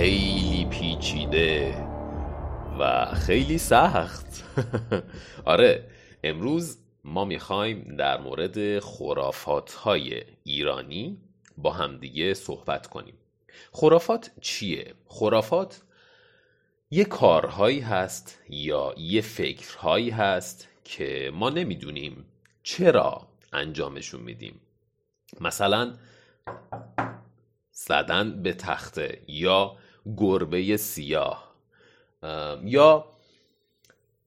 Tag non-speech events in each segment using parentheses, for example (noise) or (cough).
خیلی پیچیده و خیلی سخت. (laughs) آره امروز ما می‌خوایم در مورد خرافات های ایرانی با همدیگه صحبت کنیم. خرافات چیه؟ خرافات یه کارهایی هست یا یه فکرهایی هست که ما نمی‌دونیم چرا انجامشون میدیم. مثلا زدن به تخته یا گربه سیاه. یا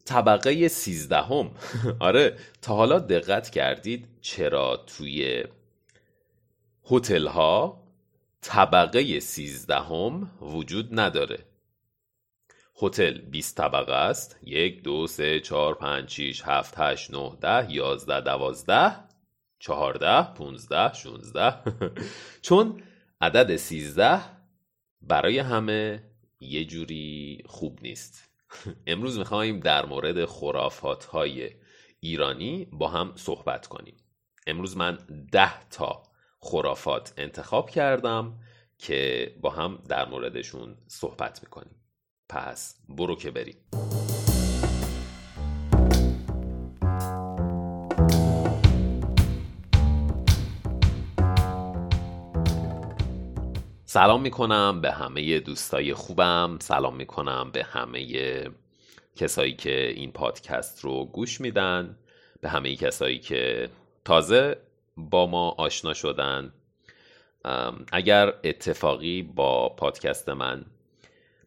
طبقه سیزدهم. (laughs) آره تا حالا دقت کردید چرا توی هتل ها طبقه سیزدهم وجود نداره؟ هتل 20 طبقه است. یک دو سه چهار پنج شیش هفت هشت نه ده یازده دوازده چهارده پونزده شونزده. (laughs) چون عدد سیزده برای همه یه جوری خوب نیست. (laughs) امروز می‌خوایم در مورد خرافات های ایرانی با هم صحبت کنیم. امروز من ده تا خرافات انتخاب کردم که با هم در موردشون صحبت می‌کنیم. پس برو که بریم. سلام می‌کنم به همه دوستای خوبم. سلام می‌کنم به همه کسایی که این پادکست رو گوش میدن. به همه کسایی که تازه با ما آشنا شدن. اگر اتفاقی با پادکست من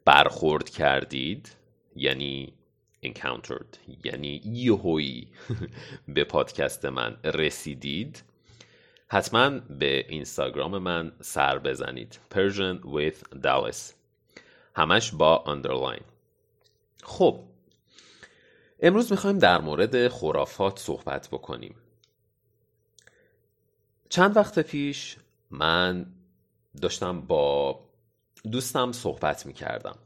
برخورد کردید یعنی encountered یعنی یهویی (laughs) به پادکست من رسیدید حتما به اینستاگرام من سر بزنید. Persian with Dallas. همش با underline. خب امروز می‌خوایم در مورد خرافات صحبت بکنیم. چند وقت پیش من داشتم با دوستم صحبت می‌کردم.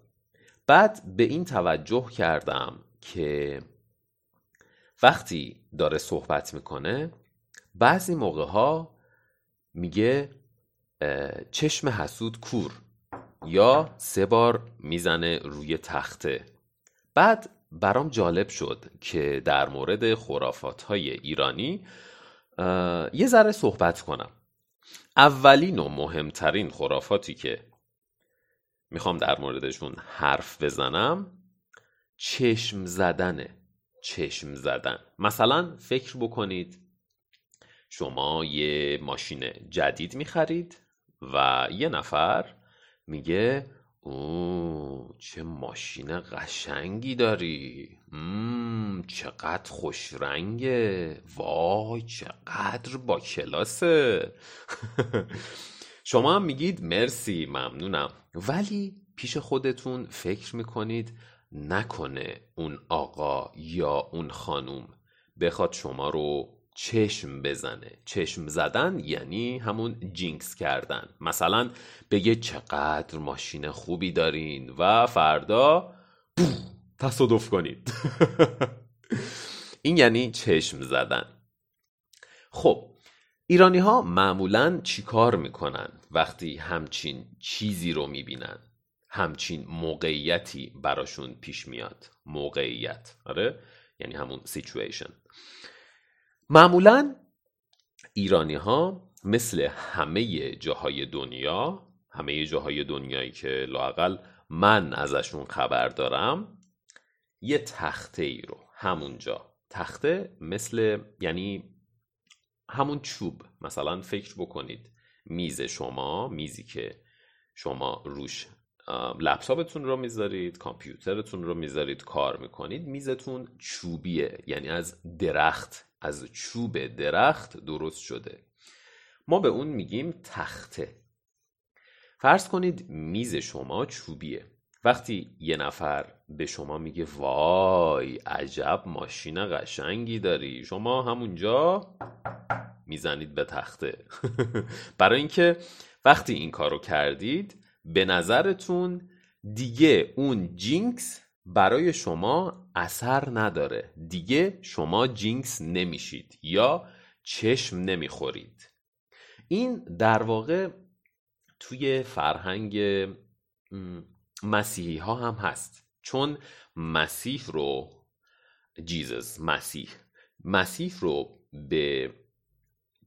بعد به این توجه کردم که وقتی داره صحبت می‌کنه بعضی موقع ها میگه چشم حسود کور یا سه بار می‌زنه روی تخته. بعد برام جالب شد که در مورد خرافات های ایرانی یه ذره صحبت کنم. اولین و مهمترین خرافاتی که می‌خوام در موردشون حرف بزنم چشم زدنه چشم زدن. مثلا فکر بکنید شما یه ماشین جدید می‌خرید و یه نفر میگه او چه ماشین قشنگی داری! مم چقدر خوش رنگه وای چقدر با کلاسه! (laughs) شما هم میگید مرسی ممنونم. ولی پیش خودتون فکر می‌کنید نکنه اون آقا یا اون خانوم بخواد شما رو چشم بزنه. چشم زدن یعنی همون جینکس کردن. مثلا بگه چقدر ماشین خوبی دارین و فردا تصادف کنید (laughs) این یعنی چشم زدن. خب ایرانی ها معمولا چیکار می‌کنن؟ وقتی همچین چیزی رو می‌بینن. همچین موقعیتی براشون پیش میاد. موقعیت. آره؟ یعنی همون سیچویشن معمولا ایرانی ها مثل همه جاهای دنیا همه جاهای دنیایی که لاقل من ازشون خبر دارم یه تخته ای رو همونجا. تخته مثل یعنی همون چوب. مثلا فکر بکنید میز شما میزی که شما روش لپتاپتون رو می‌ذارید کامپیوترتون رو می‌ذارید کار می‌کنید میزتون چوبیه. یعنی از درخت از چوب درخت درست شده. ما به اون میگیم تخته. فرض کنید میز شما چوبیه. وقتی یه نفر به شما میگه وای عجب ماشین قشنگی داری. شما همونجا می‌زنید به تخته. (laughs) برای اینکه وقتی این کارو کردید به نظرتون دیگه اون جینکس برای شما اثر نداره. دیگه شما جینکس نمیشید یا چشم نمی‌خورید. این در واقع توی فرهنگ مسیحی ها هم هست. چون مسیح رو جیزس مسیح مسیح رو به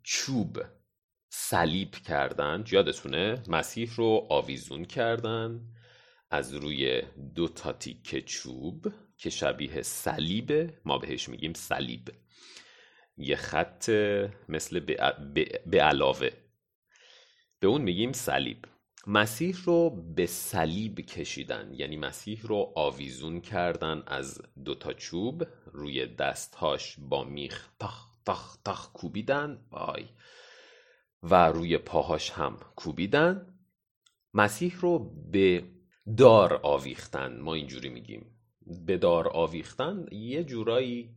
چوب صلیب کردن یادتونه؟ مسیح رو آویزون کردن. از روی دو تا تیکه چوب که شبیه صلیب ما بهش میگیم صلیب. یه خط مثل به علاوه. به اون میگیم صلیب. مسیح رو به صلیب کشیدن یعنی مسیح رو آویزون کردن از دوتا چوب روی دستهاش با میخ تخ تخ تخ کوبیدن وای. و روی پاهاش هم کوبیدن. مسیح رو به دار آویختن ما اینجوری میگیم. به دار آویختن یه جورایی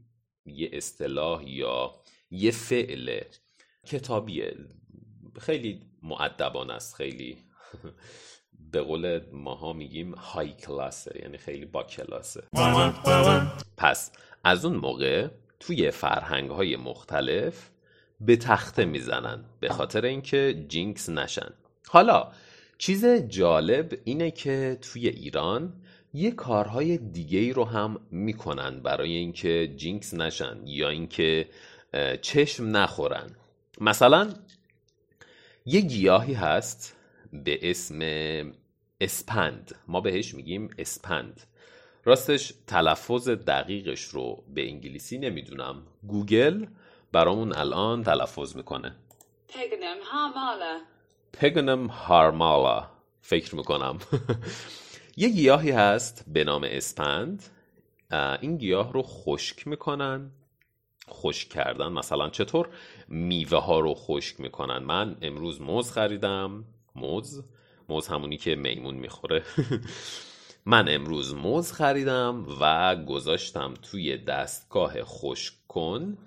یه اصطلاح یا یه فعل کتابیه. خیلی معدبان است خیلی (laughs) به قول ماها میگیم های کلاسه یعنی خیلی با کلاسه پس از اون موقع توی فرهنگ های مختلف به تخته می‌زنن به خاطر اینکه jinx نشن. حالا چیز جالب اینه که توی ایران یه کارهای دیگه ای رو هم می‌کنن برای اینکه jinx نشن یا اینکه چشم نخورن. مثلا یه گیاهی هست به اسم اسپند. ما بهش میگیم اسپند. راستش تلفظ دقیقش رو به انگلیسی نمی‌دونم. گوگل برامون الان تلفظ می‌کنه. Peganum harmala فکر می‌کنم. (laughs) یه گیاهی هست به نام اسپند. این گیاه رو خشک می‌کنن. خشک کردن مثلا چطور؟ میوه ها رو خشک می‌کنن. من امروز موز خریدم. موز؟ موز همونی که میمون می‌خوره. (laughs) من امروز موز خریدم و گذاشتم توی دستگاه خشک کن.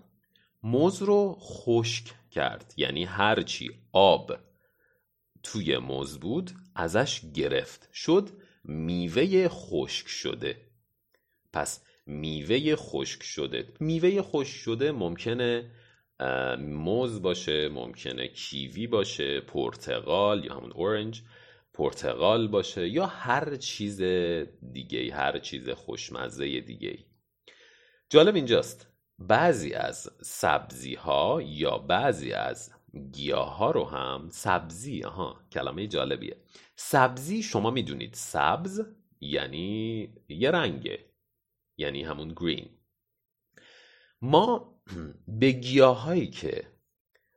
موز رو خشک کرد. یعنی هرچی آب. توی موز بود ازش گرفت. شد میوه خشک شده. پس میوه خشک شده. میوه خشک شده ممکنه موز باشه ممکنه کیوی باشه پرتقال یا همون اورنج پرتقال باشه یا هر چیز دیگه هر چیز خوشمزه دیگه جالب اینجاست. بعضی از سبزی ها یا بعضی از گیاه ها رو هم سبزی ها کلمه جالبیه. سبزی شما می‌دونید سبز یعنی یه رنگه یعنی همون گرین ما (clears throat) به گیاهایی که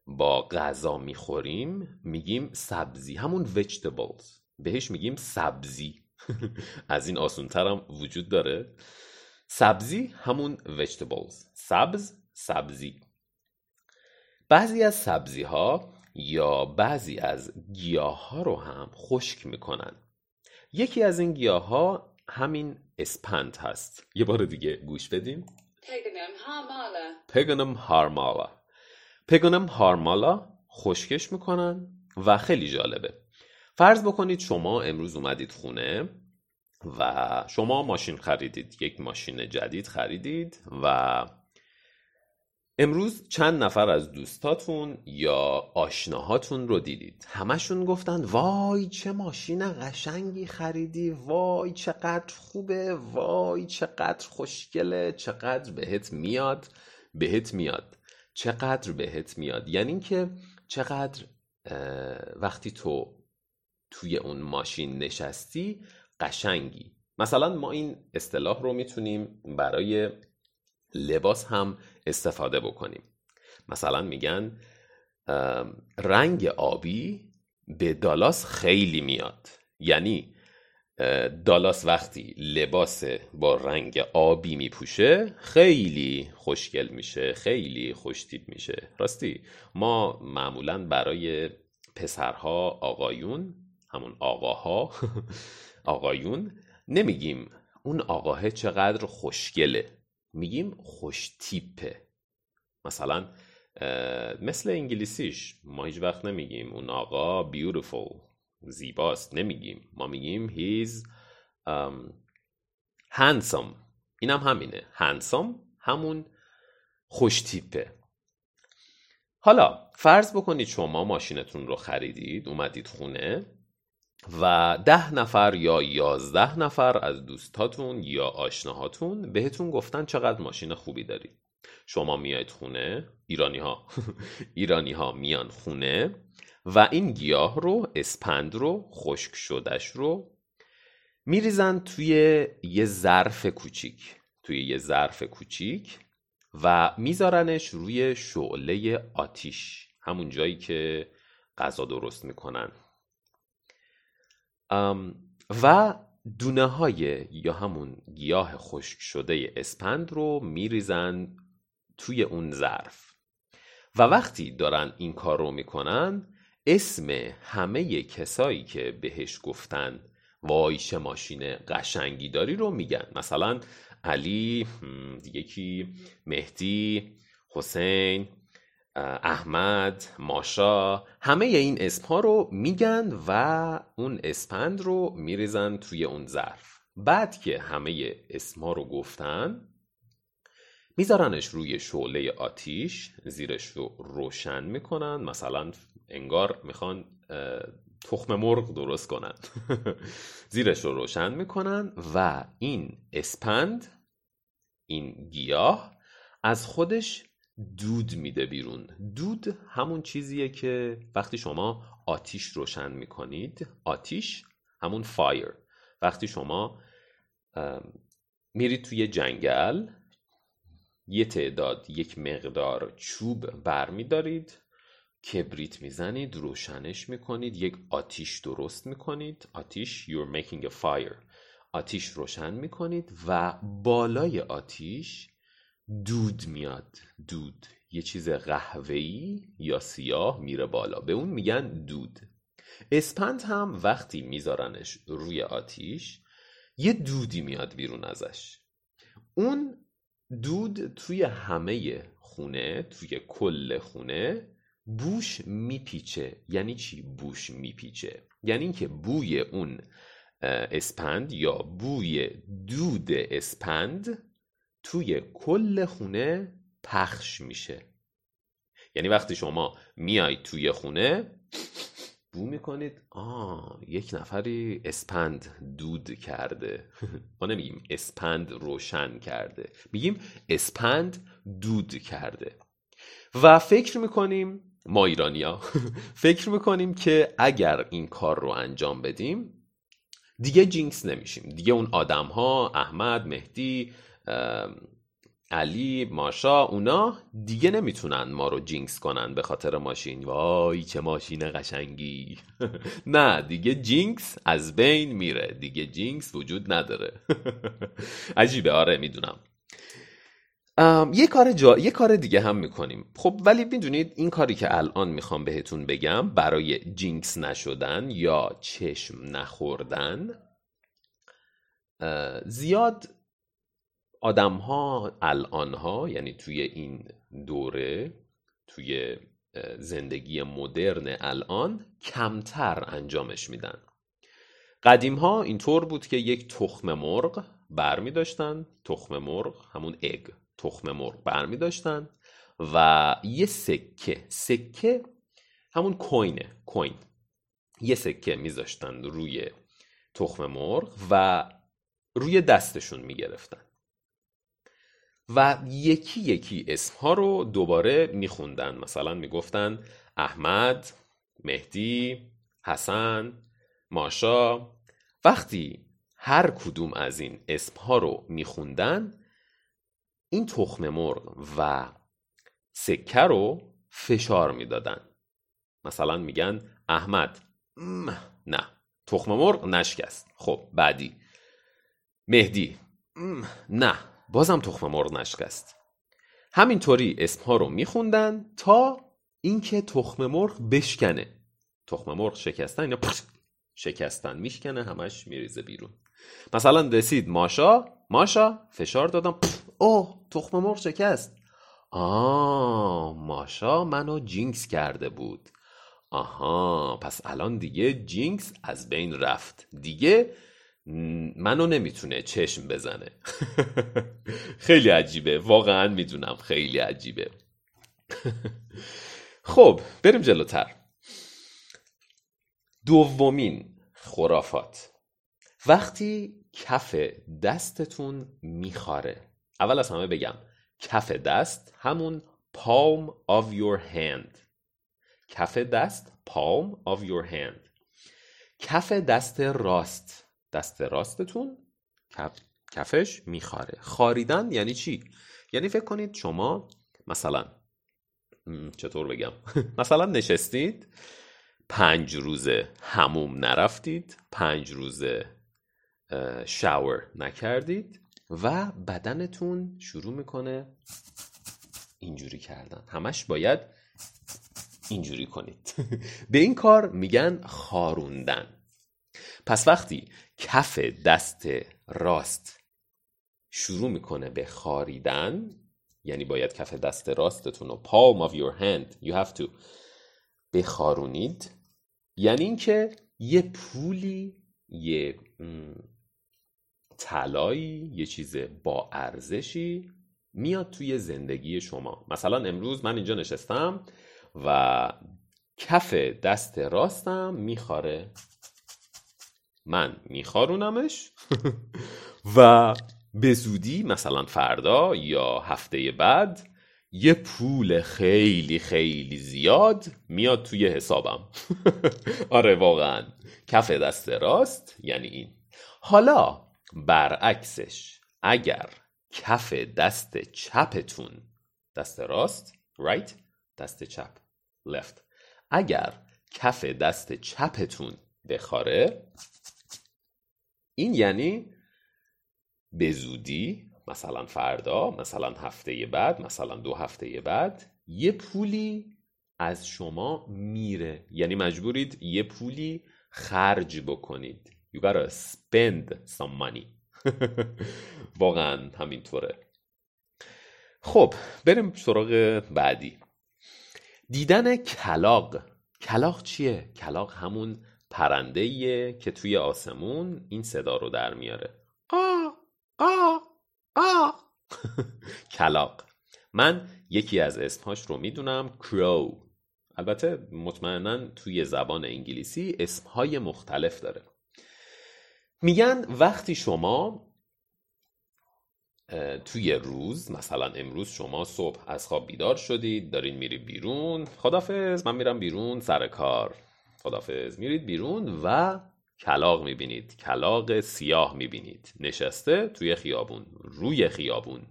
با غذا می‌خوریم میگیم سبزی همون vegetables. بهش میگیم سبزی. (laughs) از این آسونتر هم وجود داره. سبزی همون vegetables. سبز سبزی. بعضی از سبزی ها یا بعضی از گیاه ها رو هم خشک می‌کنن. یکی از این گیاه ها همین اسپند هست. یه بار دیگه گوش بدیم. پگنم هارمالا پگنم هارمالا خشکش می‌کنن و خیلی جالبه. فرض بکنید شما امروز اومدید خونه و شما ماشین خریدید. یک ماشین جدید خریدید و امروز چند نفر از دوستاتون یا آشناهاتون رو دیدید؟ همشون گفتن وای چه ماشین قشنگی خریدی وای چقدر خوبه وای چقدر خوشگله چقدر بهت میاد. بهت میاد. چقدر بهت میاد؟ یعنی که چقدر وقتی تو توی اون ماشین نشستی قشنگی. مثلا ما این اصطلاح رو می‌تونیم برای لباس هم استفاده بکنیم. مثلا میگن رنگ آبی به دالاس خیلی میاد. یعنی دالاس وقتی لباس با رنگ آبی میپوشه خیلی خوشگل میشه خیلی خوشتیب میشه. راستی ما معمولا برای پسرها آقایون همون آقاها (laughs) آقایون نمیگیم اون آقاه چقدر خوشگله. میگیم خوش تیپه مثلا مثل انگلیسیش ما هیچ وقت نمیگیم اون آقا بیوتیفول زیباست نمیگیم. ما میگیم um, handsome. اینم هم همینه. handsome همون خوش تیپه حالا فرض بکنید شما ماشینتون رو خریدید اومدید خونه. و ده نفر یا یازده نفر از دوستاتون یا آشناهاتون بهتون گفتن چقدر ماشین خوبی دارید شما میاید خونه ایرانی ها (laughs) ایرانی ها میان خونه و این گیاه رو اسپند رو خشک شدش رو میریزن توی یه ظرف کوچیک توی یه ظرف کوچیک و میذارنش روی شعله آتیش همون جایی که غذا درست می‌کنن. و دونه های یا همون گیاه خشک شده اسپند رو میریزن توی اون ظرف. و وقتی دارن این کار رو می‌کنن اسم همه کسایی که بهش گفتن وای چه ماشین قشنگی داری رو میگن. مثلا علی یکی مهدی حسین احمد ماشا همه این اسم ها رو میگن و اون اسپند رو میریزن توی اون ظرف. بعد که همه اسم ها رو گفتن میذارنش روی شعله آتیش زیرش رو روشن می‌کنن. مثلا انگار می‌خوان تخم مرغ درست کنن. (laughs) زیرش رو روشن می‌کنن و این اسپند این گیاه از خودش دود میده بیرون. دود همون چیزیه که وقتی شما آتیش روشن می‌کنید آتیش همون فایر وقتی شما میرید توی جنگل یه تعداد یک مقدار چوب برمیدارید کبریت می‌زنید روشنش می‌کنید یک آتیش درست می‌کنید. آتیش you're making a fire. آتیش روشن می‌کنید و بالای آتیش دود میاد. دود. یه چیز قهوه‌ای یا سیاه میره بالا. به اون میگن دود. اسپند هم وقتی میذارنش روی آتیش یه دودی میاد بیرون ازش. اون دود توی همه خونه توی کل خونه بوش میپیچه. یعنی چی بوش میپیچه؟ یعنی اینکه بوی اون اسپند یا بوی دود اسپند توی کل خونه پخش میشه. یعنی وقتی شما میایید توی خونه بو می‌کنید آه یک نفری اسپند دود کرده. ما نمیگیم اسپند روشن کرده میگیم اسپند دود کرده. و فکر می‌کنیم ما ایرانیا فکر می‌کنیم که اگر این کار رو انجام بدیم دیگه jinx نمیشیم. دیگه اون آدم ها احمد مهدی علی ماشا اونا دیگه نمی‌تونن ما رو jinx کنن به خاطر ماشین. وای چه ماشین قشنگی. (laughs) نه دیگه jinx از بین میره. دیگه jinx وجود نداره. (laughs) عجیبه آره می‌دونم. یه کار جا... یه کار دیگه هم می‌کنیم. خب ولی می‌دونید این کاری که الان می‌خوام بهتون بگم برای jinx نشدن یا چشم نخوردن زیاد آدم ها الان ها یعنی توی این دوره توی زندگی مدرن الان کمتر انجامش میدن. قدیم ها اینطور بود که یک تخم مرغ بر می داشتن تخم مرغ همون اگ تخم مرغ بر می داشتن و یه سکه سکه همون کوینه کوین. یه سکه میذاشتن روی تخم مرغ و روی دستشون می‌گرفتن و یکی یکی اسمها رو دوباره میخوندن. مثلا می‌گفتن احمد مهدی حسن ماشا. وقتی هر کدوم از این اسمها رو میخوندن این تخم مرغ و سکه رو فشار می‌دادن. مثلا میگن احمد. نه. تخم مرغ نشکست. خب بعدی. مهدی. نه. بازم تخم مرغ نشکست همینطوری اسمها رو میخوندن تا اینکه تخم مرغ بشکنه. تخم مرغ شکستن اینا شکستن میشکنه همش میریزه بیرون. مثلا رسید ماشا ماشا فشار دادم اوه تخم مرغ شکست. آه ماشا منو جینکس کرده بود. آها پس الان دیگه جینکس از بین رفت. دیگه منو نمی‌تونه چشم بزنه. (laughs) خیلی عجیبه. واقعا می‌دونم خیلی عجیبه. (laughs) خب بریم جلوتر. دومین خرافات. وقتی کف دستتون میخاره. اول از همه بگم کف دست همون palm of your hand. کف دست palm of your hand. کف دست راست. دست راستتون کف... کفش میخاره. خاریدن یعنی چی؟ یعنی فکر کنید شما مثلا چطور بگم؟ (laughs) مثلا نشستید پنج روزه هموم نرفتید پنج روزه شاور نکردید و بدنتون شروع می‌کنه اینجوری کردن. همش باید اینجوری کنید. (laughs) به این کار میگن خاروندن. پس وقتی کف دست راست شروع می‌کنه به خاریدن. یعنی باید کف دست راستتون رو palm of your hand. You have to بخارونید. یعنی اینکه یه پولی یه طلایی یه چیز با ارزشی میاد توی زندگی شما. مثلا امروز من اینجا نشستم و کف دست راستم میخاره من میخارونمش. (laughs) و به زودی مثلا فردا یا هفته بعد یه پول خیلی خیلی زیاد میاد توی حسابم. (laughs) آره واقعا. کف دست راست یعنی این. حالا برعکسش اگر کف دست چپتون دست راست right دست چپ left. اگر کف دست چپتون بخاره این یعنی به زودی مثلا فردا مثلا هفته بعد مثلا دو هفته بعد یه پولی از شما میره. یعنی مجبورید یه پولی خرج بکنید. You gotta spend some money. (laughs) واقعا همینطوره. خب بریم سراغ بعدی. دیدن کلاق کلاق چیه؟ کلاق همون پرنده که توی آسمون این صدا رو در میاره. قا قا قا کلاق. من یکی از اسمهاش رو می‌دونم کرو البته مطمئنا توی زبان انگلیسی اسمهای مختلف داره. میگن وقتی شما توی روز مثلا امروز شما صبح از خواب بیدار شدید دارین میری بیرون خدافز من میرم بیرون سر کار. خدافز میرید بیرون و کلاق می‌بینید. کلاق سیاه می‌بینید. نشسته توی خیابون روی خیابون.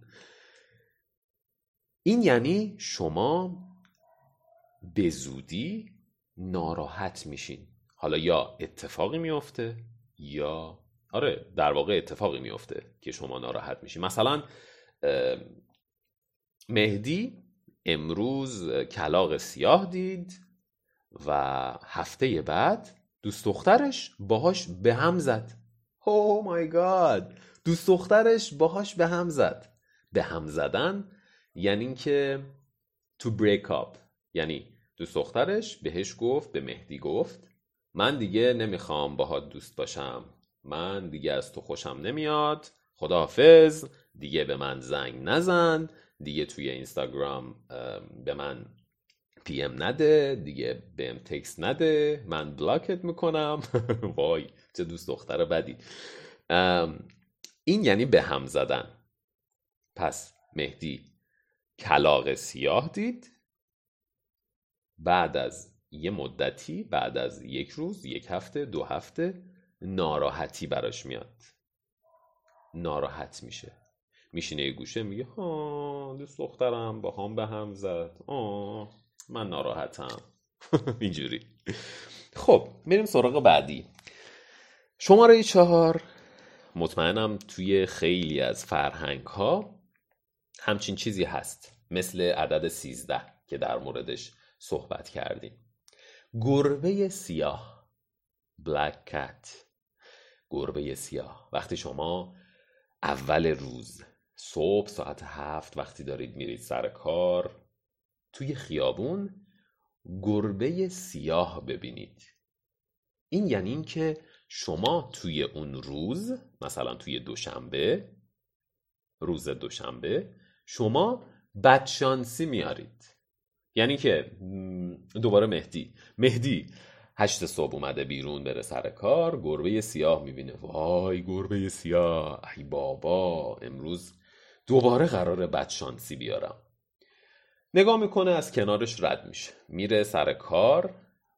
این یعنی شما به زودی ناراحت میشین. حالا یا اتفاقی میفته یا آره در واقع اتفاقی میفته که شما ناراحت میشین. مثلا مهدی امروز کلاق سیاه دید. و هفته بعد دوست دخترش باهاش به هم زد. او مای گاد دوست دخترش باهاش به هم زد. به هم زدن یعنی اینکه to break up. یعنی دوست دخترش بهش گفت به مهدی گفت من دیگه نمی‌خوام باهات دوست باشم. من دیگه از تو خوشم نمیاد. خداحافظ. دیگه به من زنگ نزن. دیگه توی اینستاگرام ام، به من پی ام نده دیگه بهم تکست نده من بلاکت می‌کنم. (laughs) وای چه دوست دختر بدی. این یعنی به هم زدن. پس مهدی کلاق سیاه دید. بعد از یه مدتی بعد از یک روز یک هفته دو هفته ناراحتی براش میاد. ناراحت میشه. میشینه یه گوشه میگه ها دوست دخترم با هم به هم زد. آه. من ناراحتم. (laughs) اینجوری. خب میریم سراغ بعدی. شماره چهار. مطمئنم توی خیلی از فرهنگ ها همچین چیزی هست. مثل عدد سیزده که در موردش صحبت کردیم. گربه سیاه. Black Cat. گربه سیاه. وقتی شما اول روز صبح ساعت هفت وقتی دارید میرید سر کار توی خیابون گربه سیاه ببینید. این یعنی اینکه شما توی اون روز مثلا توی دوشنبه روز دوشنبه شما بدشانسی میارید. یعنی که دوباره مهدی. مهدی هشت صبح اومده بیرون بره سر کار گربه سیاه می‌بینه. وای گربه سیاه. ای بابا امروز دوباره قرار بدشانسی بیارم. نگاه می‌کنه از کنارش رد میشه. میره سر کار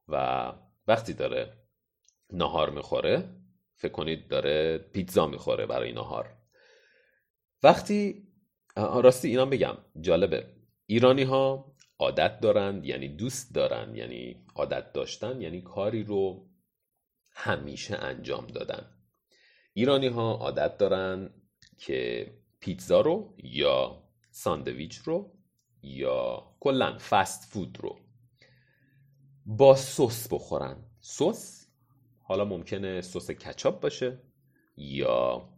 و وقتی داره نهار می‌خوره فکر کنید داره پیتزا می‌خوره برای نهار. وقتی راستی اینا بگم جالبه. ایرانی ها عادت دارند یعنی دوست دارن یعنی عادت داشتن یعنی کاری رو همیشه انجام دادن. ایرانی ها عادت دارن که پیتزا رو یا ساندویچ رو یا کلا فست فود رو با سس بخورن. سس؟ حالا ممکنه سس کچاپ باشه یا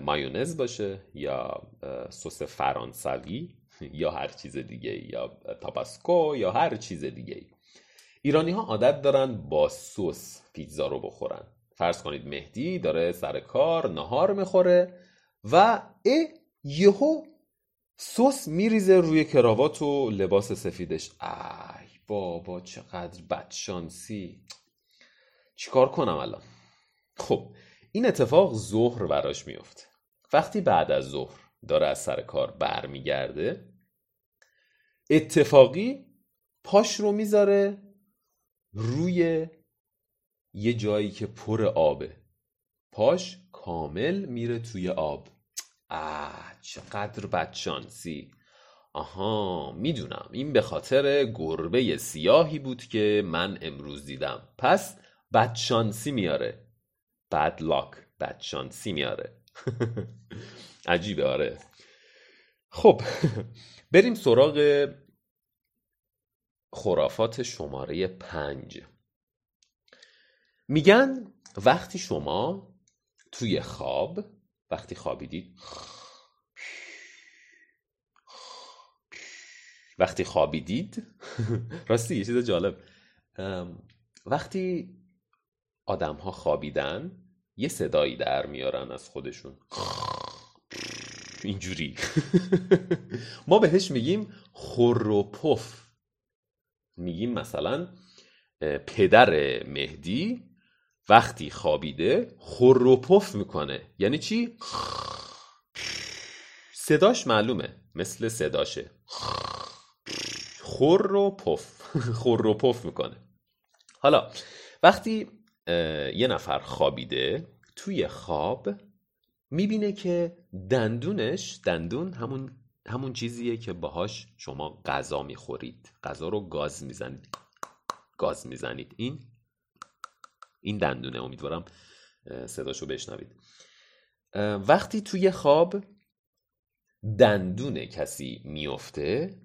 مایونز باشه یا سس فرانسوی (laughs) یا هر چیز دیگه یا تاباسکو یا هر چیز دیگه. ایرانی ها عادت دارن با سس پیتزا رو بخورن. فرض کنید مهدی داره سر کار نهار می‌خوره و اه یهو سس میریزه روی کراوات و لباس سفیدش. ای بابا چقدر بدشانسی. چیکار کنم الان؟ خب این اتفاق ظهر براش میفته وقتی بعد از ظهر داره از سر کار برمیگرده اتفاقی پاش رو می‌ذاره روی یه جایی که پر آبه. پاش کامل میره توی آب. آه چقدر بدشانسی. آها می‌دونم. این به خاطر گربه سیاهی بود که من امروز دیدم. پس بدشانسی میاره. Bad luck بدشانسی میاره. (laughs) عجیبه آره. خب (laughs) بریم سراغ خرافات شماره پنج. میگن وقتی شما توی خواب وقتی خوابیدید وقتی (laughs) خوابیدید؟ راستی یه چیز جالب. وقتی آدم ها خوابیدن یه صدایی در میارن از خودشون. (laughs) اینجوری. (laughs) ما بهش میگیم خور و پف. میگیم مثلا پدر مهدی وقتی خوابیده خور پف می‌کنه. یعنی چی؟ صداش معلومه. مثل صداشه. خور و پف. (laughs) خور و پف می‌کنه. حالا وقتی یه نفر خوابیده توی خواب می‌بینه که دندونش دندون همون همون چیزیه که باهاش شما غذا می‌خورید. غذا رو گاز می‌زنید. گاز می‌زنید. این این دندونه امیدوارم صداشو بشنوید. وقتی توی خواب دندون کسی میفته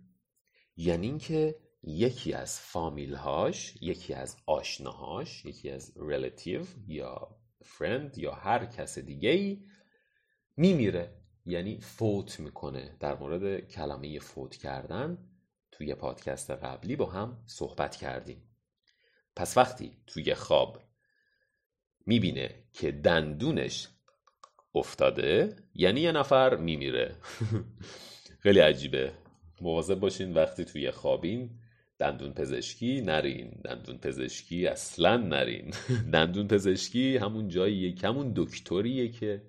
یعنی اینکه یکی از فامیلهاش یکی از آشناهاش یکی از ریلیتیو یا فرند یا هر کس دیگه ای میمیره. یعنی فوت می‌کنه. در مورد کلمه فوت کردن توی پادکست قبلی با هم صحبت کردیم. پس وقتی توی خواب می‌بینه که دندونش افتاده یعنی یه نفر میمیره. (laughs) خیلی عجیبه. مواظب باشین وقتی توی خوابین دندون پزشکی نرین. دندون پزشکی اصلا نرین. (laughs) دندون پزشکی همون جاییه که همون دکتریه که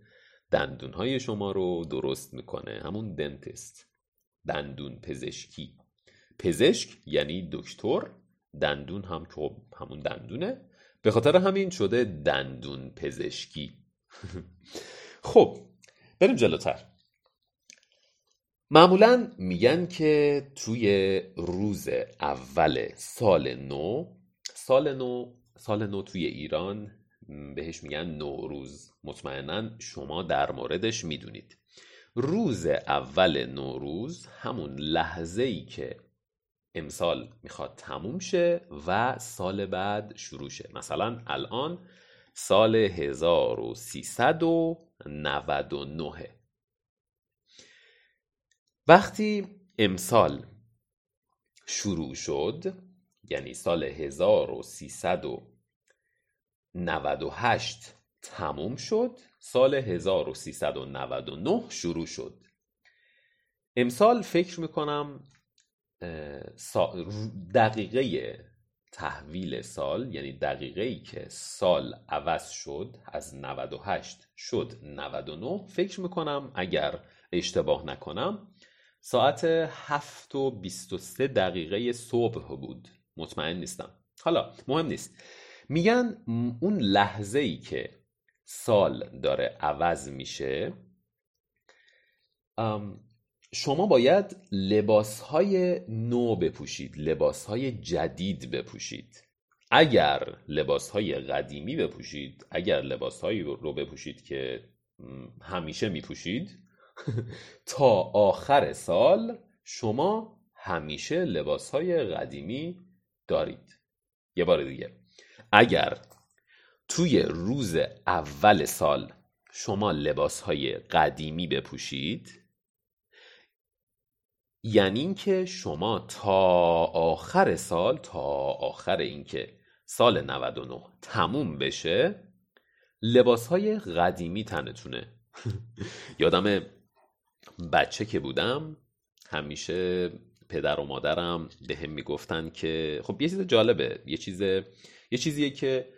دندونهای شما رو درست می‌کنه. همون دنتست. دندون پزشکی. پزشک یعنی دکتر. دندون هم که خب همون دندونه. به خاطر همین شده دندون پزشکی. (laughs) خب بریم جلوتر. معمولا میگن که توی روز اول سال نو سال نو سال نو توی ایران بهش میگن نوروز. مطمئنا شما در موردش می‌دونید. روز اول نوروز همون لحظه ای که امسال می‌خواد تموم شه و سال بعد شروع شه. مثلا الان سال 1399 وقتی امسال شروع شد یعنی سال 1398 تموم شد سال 1399 شروع شد. امسال فکر می‌کنم دقیقه تحویل سال یعنی دقیقه ای که سال عوض شد از 98 شد 99 فکر می‌کنم اگر اشتباه نکنم ساعت 7 و 23 دقیقه صبح بود. مطمئن نیستم. حالا مهم نیست. میگن اون لحظه ای که سال داره عوض میشه شما باید لباس های نو بپوشید لباس های جدید بپوشید. اگر لباس های قدیمی بپوشید اگر لباس هایی رو بپوشید که همیشه میپوشید (laughs) تا آخر سال شما همیشه لباس های قدیمی دارید. یه بار دیگه. اگر توی روز اول سال شما لباس های قدیمی بپوشید یعنی اینکه شما تا آخر سال تا آخر اینکه سال 99 تموم بشه لباس های قدیمی تنتونه. (laughs) یادم بچه که بودم همیشه پدر و مادرم به هم می‌گفتن که خب یه چیز جالبه یه چیز یه چیزیه که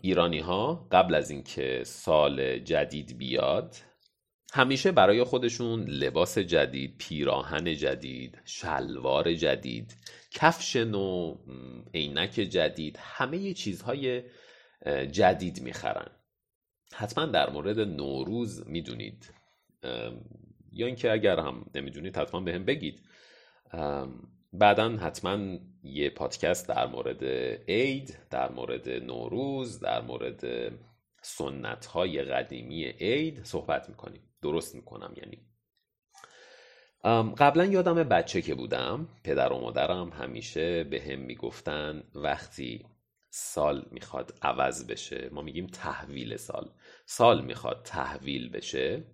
ایرانی ها قبل از اینکه سال جدید بیاد همیشه برای خودشون لباس جدید پیراهن جدید شلوار جدید کفش نو عینک جدید همه چیزهای جدید می‌خرن. حتما در مورد نوروز می‌دونید. یا اینکه اگر هم نمی‌دونید حتما به هم بگید بعدا حتما یه پادکست در مورد عید در مورد نوروز در مورد سنت های قدیمی عید صحبت می‌کنیم. درست می‌کنم یعنی. قبلا یادم بچه که بودم پدر و مادرم همیشه به هم می‌گفتن وقتی سال می‌خواد عوض بشه ما میگیم تحویل سال. سال می‌خواد تحویل بشه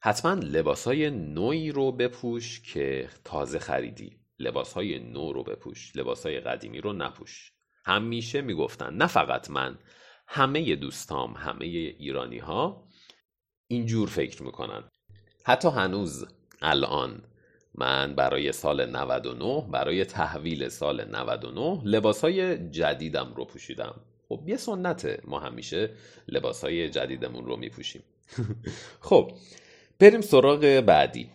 حتما لباس های نوی رو بپوش که تازه خریدی. لباس های نو رو بپوش لباس های قدیمی رو نپوش. همیشه می‌گفتن نه فقط من همه دوستام همه ایرانی ها اینجور فکر می‌کنن. حتی هنوز الان من برای سال 99 برای تحویل سال 99 لباس های جدیدم رو پوشیدم. خب یه سنته. ما همیشه لباس های جدیدمون رو میپوشیم. (laughs) خب بریم سراغ بعدی.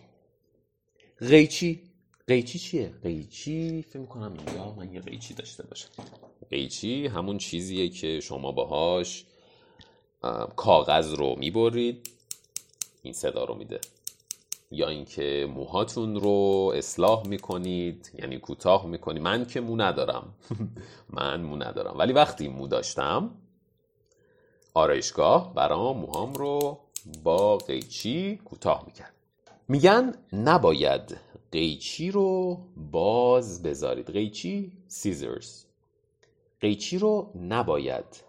قیچی. قیچی چیه؟ قیچی فکر می‌کنم اینجا من یه قیچی داشته باشم. قیچی همون چیزیه که شما باهاش کاغذ رو می‌برید. این صدا رو میده. یا اینکه موهاتون رو اصلاح می‌کنید یعنی کوتاه می‌کنید من که مو ندارم. (laughs) من مو ندارم. ولی وقتی مو داشتم آرایشگاه برام موهام رو با قیچی کوتاه می‌کرد. میگن نباید قیچی رو باز بذارید. قیچی سیزرز قیچی رو نباید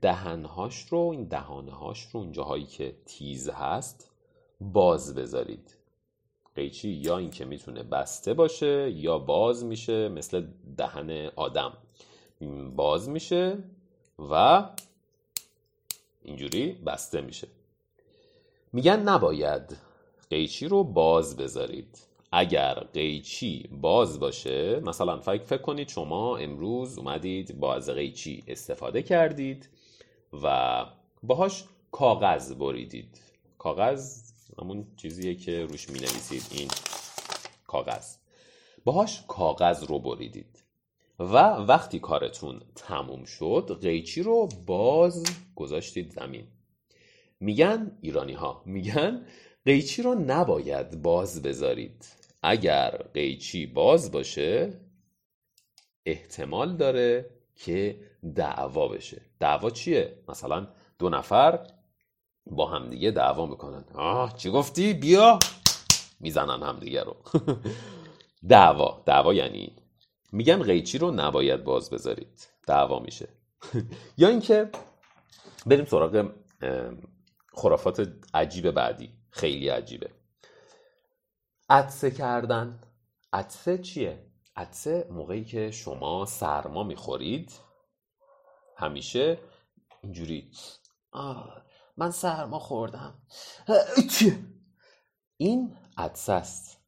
دهنهاش رو این دهانهاش رو اون جاهایی که تیز هست باز بذارید. قیچی یا اینکه می‌تونه بسته باشه یا باز میشه مثل دهن آدم. باز میشه و اینجوری بسته میشه. میگن نباید قیچی رو باز بذارید. اگر قیچی باز باشه مثلا فکر فکر کنید شما امروز اومدید با از قیچی استفاده کردید و باهاش کاغذ بریدید. کاغذ همون چیزیه که روش می نویسید این کاغذ. باهاش کاغذ رو بریدید و وقتی کارتون تموم شد قیچی رو باز گذاشتید زمین. میگن ایرانی ها میگن قیچی رو نباید باز بذارید. اگر قیچی باز باشه احتمال داره که دعوا بشه. دعوا چیه؟ مثلا دو نفر با همدیگه دعوا می‌کنن. آه چی گفتی؟ بیا! می‌زنن همدیگه رو. (laughs) دعوا. دعوا یعنی میگن قیچی رو نباید باز بذارید. دعوا میشه. (laughs) یا اینکه بریم سراغ خرافات عجیب بعدی. خیلی عجیبه. عدسه کردن. عدسه چیه؟ عدسه موقعی که شما سرما می‌خورید. همیشه اینجوری آه من سرما خوردم. این عدسه است.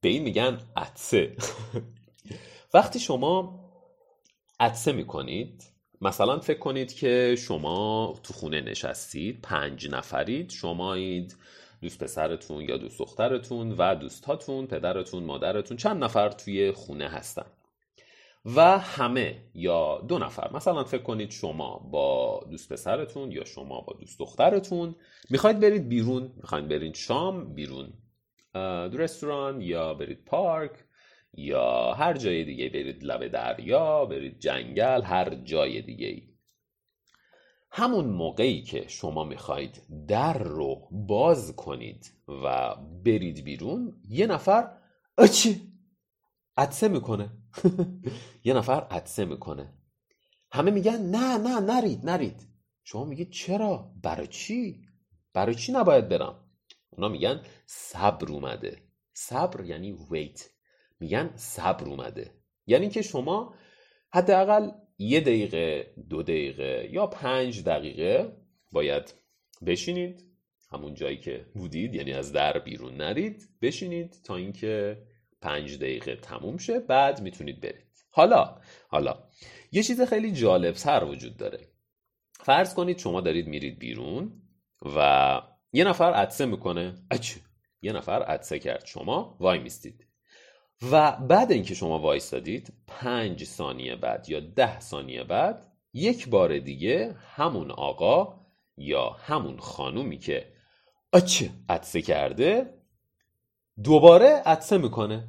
به این میگن عدسه وقتی شما عدسه می‌کنید مثلا فکر کنید که شما تو خونه نشستید پنج نفرید شمایید دوست پسرتون یا دوست دخترتون و دوستاتون پدرتون مادرتون چند نفر توی خونه هستن؟ و همه یا دو نفر. مثلا فکر کنید شما با دوست پسرتون یا شما با دوست دخترتون. می‌خواید برید بیرون. می‌خواید برید شام بیرون دو رستوران یا برید پارک یا هر جای دیگه. برید لب دریا برید جنگل هر جای دیگه ای همون موقعی که شما می‌خواید در رو باز کنید و برید بیرون یه نفر اچه عدسه می‌کنه. (laughs) یه نفر عدسه می‌کنه. همه میگن نه نه نرید نرید. شما میگید چرا؟ برای چی؟ برای چی نباید برم؟ اونا میگن صبر اومده. صبر یعنی ویت میگن صبر اومده. یعنی که شما حداقل یه دقیقه دو دقیقه یا پنج دقیقه باید بشینید. همون جایی که بودید یعنی از در بیرون نرید بشینید تا اینکه پنج دقیقه تموم شه بعد می‌تونید برید. حالا حالا یه چیز خیلی جالب تر وجود داره. فرض کنید شما دارید میرید بیرون و یه نفر عدسه می‌کنه. اچ یه نفر عدسه کرد. شما وای میستید. و بعد اینکه شما وایستادید پنج ثانیه بعد یا ده ثانیه بعد یک بار دیگه همون آقا یا همون خانومی که اچ عدسه کرده دوباره عدسه می‌کنه.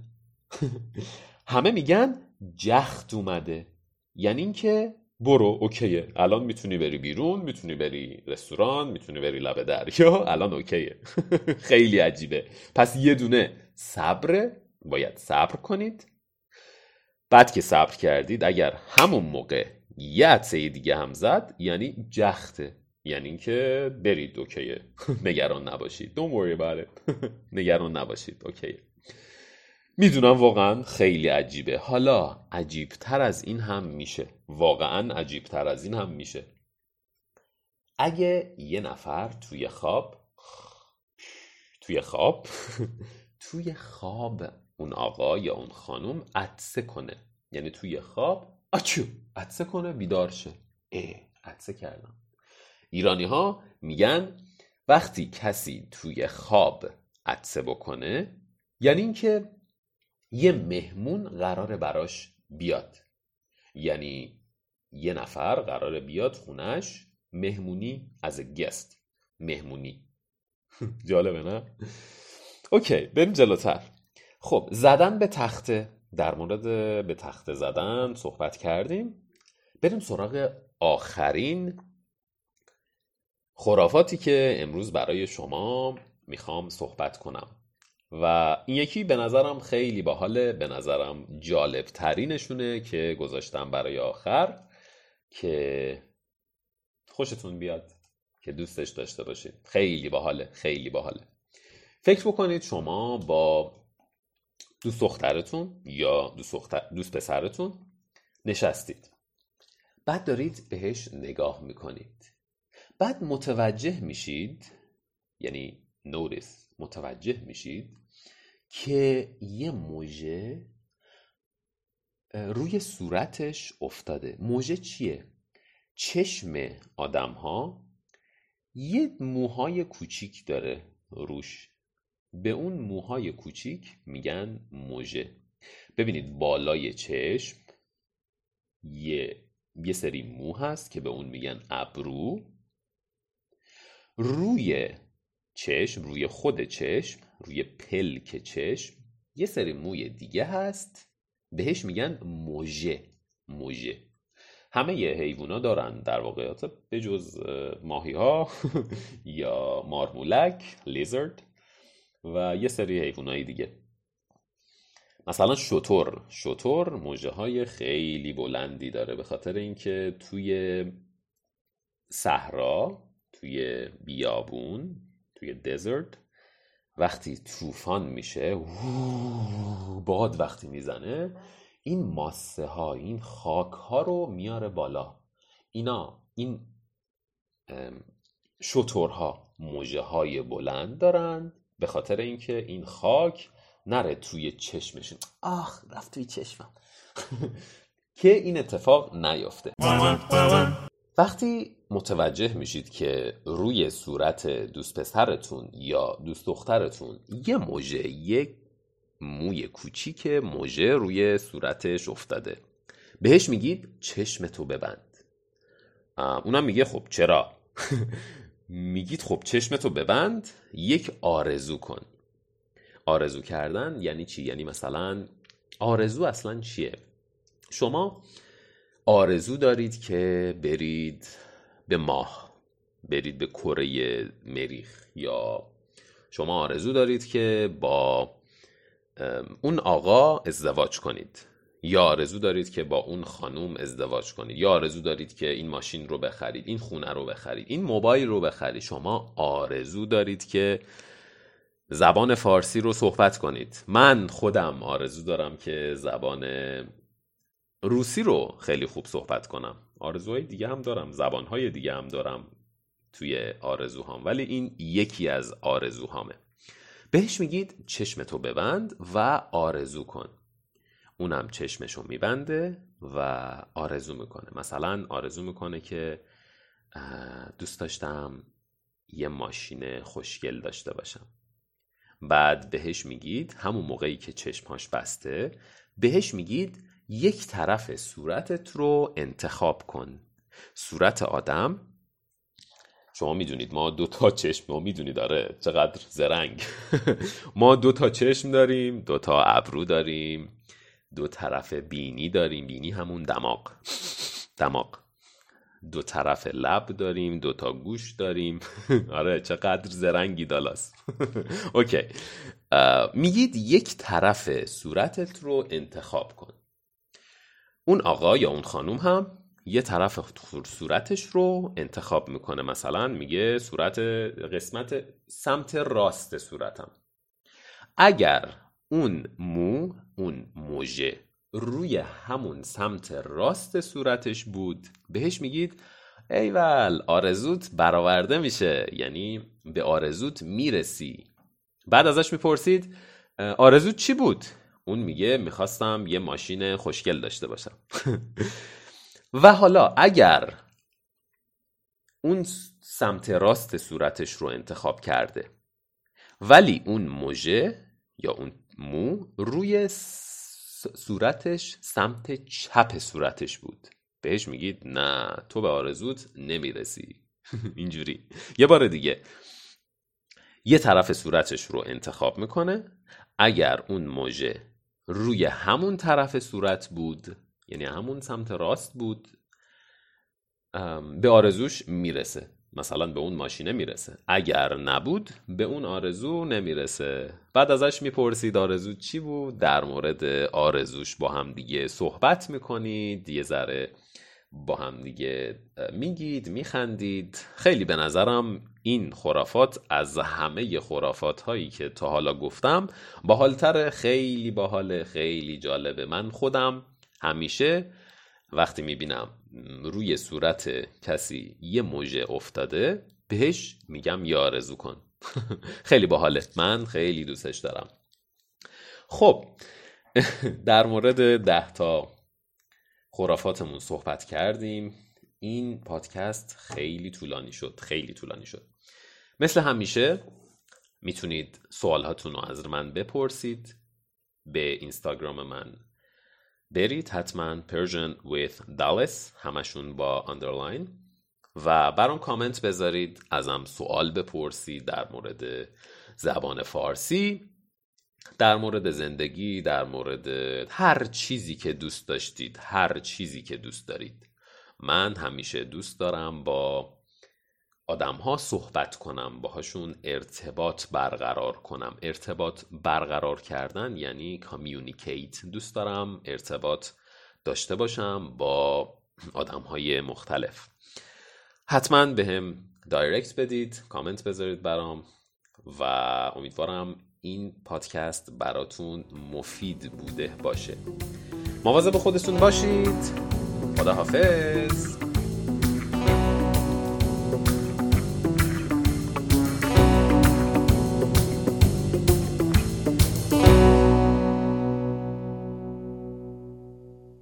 (laughs) همه میگن جخت اومده. یعنی اینکه برو اوکیه. الان می‌تونی بری بیرون می‌تونی بری رستوران می‌تونی بری لب دریا. (laughs) الان اوکیه. (laughs) خیلی عجیبه. پس یه دونه صبر باید صبر کنید. بعد که صبر کردید اگر همون موقع یه عدسه دیگه هم زد یعنی جخته. یعنی اینکه برید اوکیه (laughs) نگران نباشید. Don't worry about (laughs) نگران نباشید. اوکیه می‌دونم واقعا خیلی عجیبه. حالا عجیب تر از این هم میشه. واقعا عجیب تر از این هم میشه. اگه یه نفر توی خواب توی خواب (laughs) توی خواب اون آقا یا اون خانم عدسه کنه. یعنی توی خواب آچو عدسه کنه بیدار شه. اه عدسه کردم. ایرانی ها میگن وقتی کسی توی خواب عدسه بکنه یعنی اینکه یه مهمون قراره براش بیاد. یعنی یه نفر قراره بیاد خونش مهمونی از گست مهمونی. (laughs) جالبه نه؟ اوکی بریم جلوتر. خب زدن به تخته. در مورد به تخته زدن صحبت کردیم. بریم سراغ آخرین خرافاتی که امروز برای شما می‌خوام صحبت کنم. و این یکی به نظرم خیلی باحاله به نظرم جالب ترینشونه که گذاشتم برای آخر که خوشتون بیاد که دوستش داشته باشید. خیلی باحاله خیلی باحاله. فکر بکنید شما با دوست دخترتون یا دوست, دختر... دوست پسرتون؟ نشستید. بعد دارید بهش نگاه می‌کنید. بعد متوجه میشید یعنی نورس متوجه میشید که یه موژه روی صورتش افتاده. موژه چیه؟ چشم آدم ها یه موهای کوچیک داره روش. به اون موهای کوچیک میگن موژه. ببینید بالای چشم یه یه سری مو هست که به اون میگن ابرو. روی چشم روی خود چشم روی پلک چشم یه سری موی دیگه هست. بهش میگن موژه موژه. همه یه حیوونا دارن در واقعیت به جز ماهی ها (laughs) یا مارمولک لیزرد. و یه سری حیوانای دیگه. مثلا شتر شتر موجه های خیلی بلندی داره به خاطر اینکه توی صحرا توی بیابون توی دزرت وقتی طوفان میشه باد وقتی می‌زنه این ماسه ها این خاک ها رو میاره بالا. اینا این شترها موجه های بلند دارن به خاطر اینکه این خاک نره توی چشمشون آخ رفت توی چشمم. (laughs) که این اتفاق نیفته. وقتی متوجه میشید که روی صورت دوست پسرتون یا دوست دخترتون یه موژه یک موی کوچیک موژه روی صورتش افتاده بهش میگید چشمتو ببند. اونم میگه خب چرا؟ (laughs) میگید خب چشمتو ببند یک آرزو کن آرزو کردن یعنی چی؟ یعنی مثلا آرزو اصلا چیه؟ شما آرزو دارید که برید به ماه برید به کره مریخ یا شما آرزو دارید که با اون آقا ازدواج کنید یا آرزو دارید که با اون خانوم ازدواج کنید یا آرزو دارید که این ماشین رو بخرید این خونه رو بخرید این موبایل رو بخرید. شما آرزو دارید که زبان فارسی رو صحبت کنید. من خودم آرزو دارم که زبان روسی رو خیلی خوب صحبت کنم. آرزوهای دیگه هم دارم زبانهای دیگه هم دارم توی آرزوهام ولی این یکی از آرزوهامه. بهش میگید چشمتو ببند و آرزو کن. اونم چشمشو میبنده و آرزو می‌کنه. مثلا آرزو می‌کنه که دوست داشتم یه ماشین خوشگل داشته باشم. بعد بهش میگید همون موقعی که چشمهاش بسته بهش میگید یک طرف صورتت رو انتخاب کن. صورت آدم شما می‌دونید ما دو تا چشم ما می‌دونید داره چقدر زرنگ. (laughs) ما دو تا چشم داریم دو تا ابرو داریم. دو طرف بینی داریم. بینی همون دماغ. دماغ. دو طرف لب داریم دو تا گوش داریم. (laughs) آره چقدر زرنگی دالاس (laughs) اوکی. میگید یک طرف صورتت رو انتخاب کن. اون آقا یا اون خانوم هم یه طرف صورتش رو انتخاب می‌کنه. مثلا میگه صورت قسمت سمت راست صورتم. اگر اون مو اون موژه روی همون سمت راست صورتش بود. بهش میگید ایول آرزوت برآورده میشه. یعنی به آرزوت می‌رسی. بعد ازش می‌پرسید آرزوت چی بود؟ اون میگه می‌خواستم یه ماشین خوشگل داشته باشم. (laughs) و حالا اگر اون سمت راست صورتش رو انتخاب کرده ولی اون موژه یا اون مو روی صورتش سمت چپ صورتش بود. بهش میگید نه تو به آرزوت نمی‌رسی. (laughs) اینجوری. یه بار دیگه. یه طرف صورتش رو انتخاب می‌کنه. اگر اون موژه روی همون طرف صورت بود یعنی همون سمت راست بود به آرزوش می‌رسه. مثلا به اون ماشینه می‌رسه. اگر نبود به اون آرزو نمی‌رسه. بعد ازش می‌پرسید آرزو چی بود؟ در مورد آرزوش با هم دیگه صحبت می‌کنید. یه ذره با هم دیگه میگید میخندید. خیلی به نظرم این خرافات از همه خرافات هایی که تا حالا گفتم باحالتر خیلی باحال خیلی جالبه من خودم همیشه وقتی می‌بینم روی صورت کسی یه موژه افتاده بهش میگم یا آرزو کن (laughs) خیلی باحاله. من خیلی دوستش دارم. خب (laughs) در مورد ده تا خرافاتمون صحبت کردیم. این پادکست خیلی طولانی شد. خیلی طولانی شد. مثل همیشه می‌تونید سوالهاتون رو از من بپرسید. به اینستاگرام من برید حتما Persian with Dallas همشون با underline. و برام کامنت بذارید ازم سوال بپرسید در مورد زبان فارسی در مورد زندگی در مورد هر چیزی که دوست داشتید هر چیزی که دوست دارید. من همیشه دوست دارم با آدم ها صحبت کنم باهاشون ارتباط برقرار کنم. ارتباط برقرار کردن یعنی کامیونیکیت دوست دارم ارتباط داشته باشم با آدم های مختلف. حتما به هم دایرکت بدید کامنت بذارید برام و امیدوارم این پادکست براتون مفید بوده باشه. مواظب خودتون باشید. خدا حافظ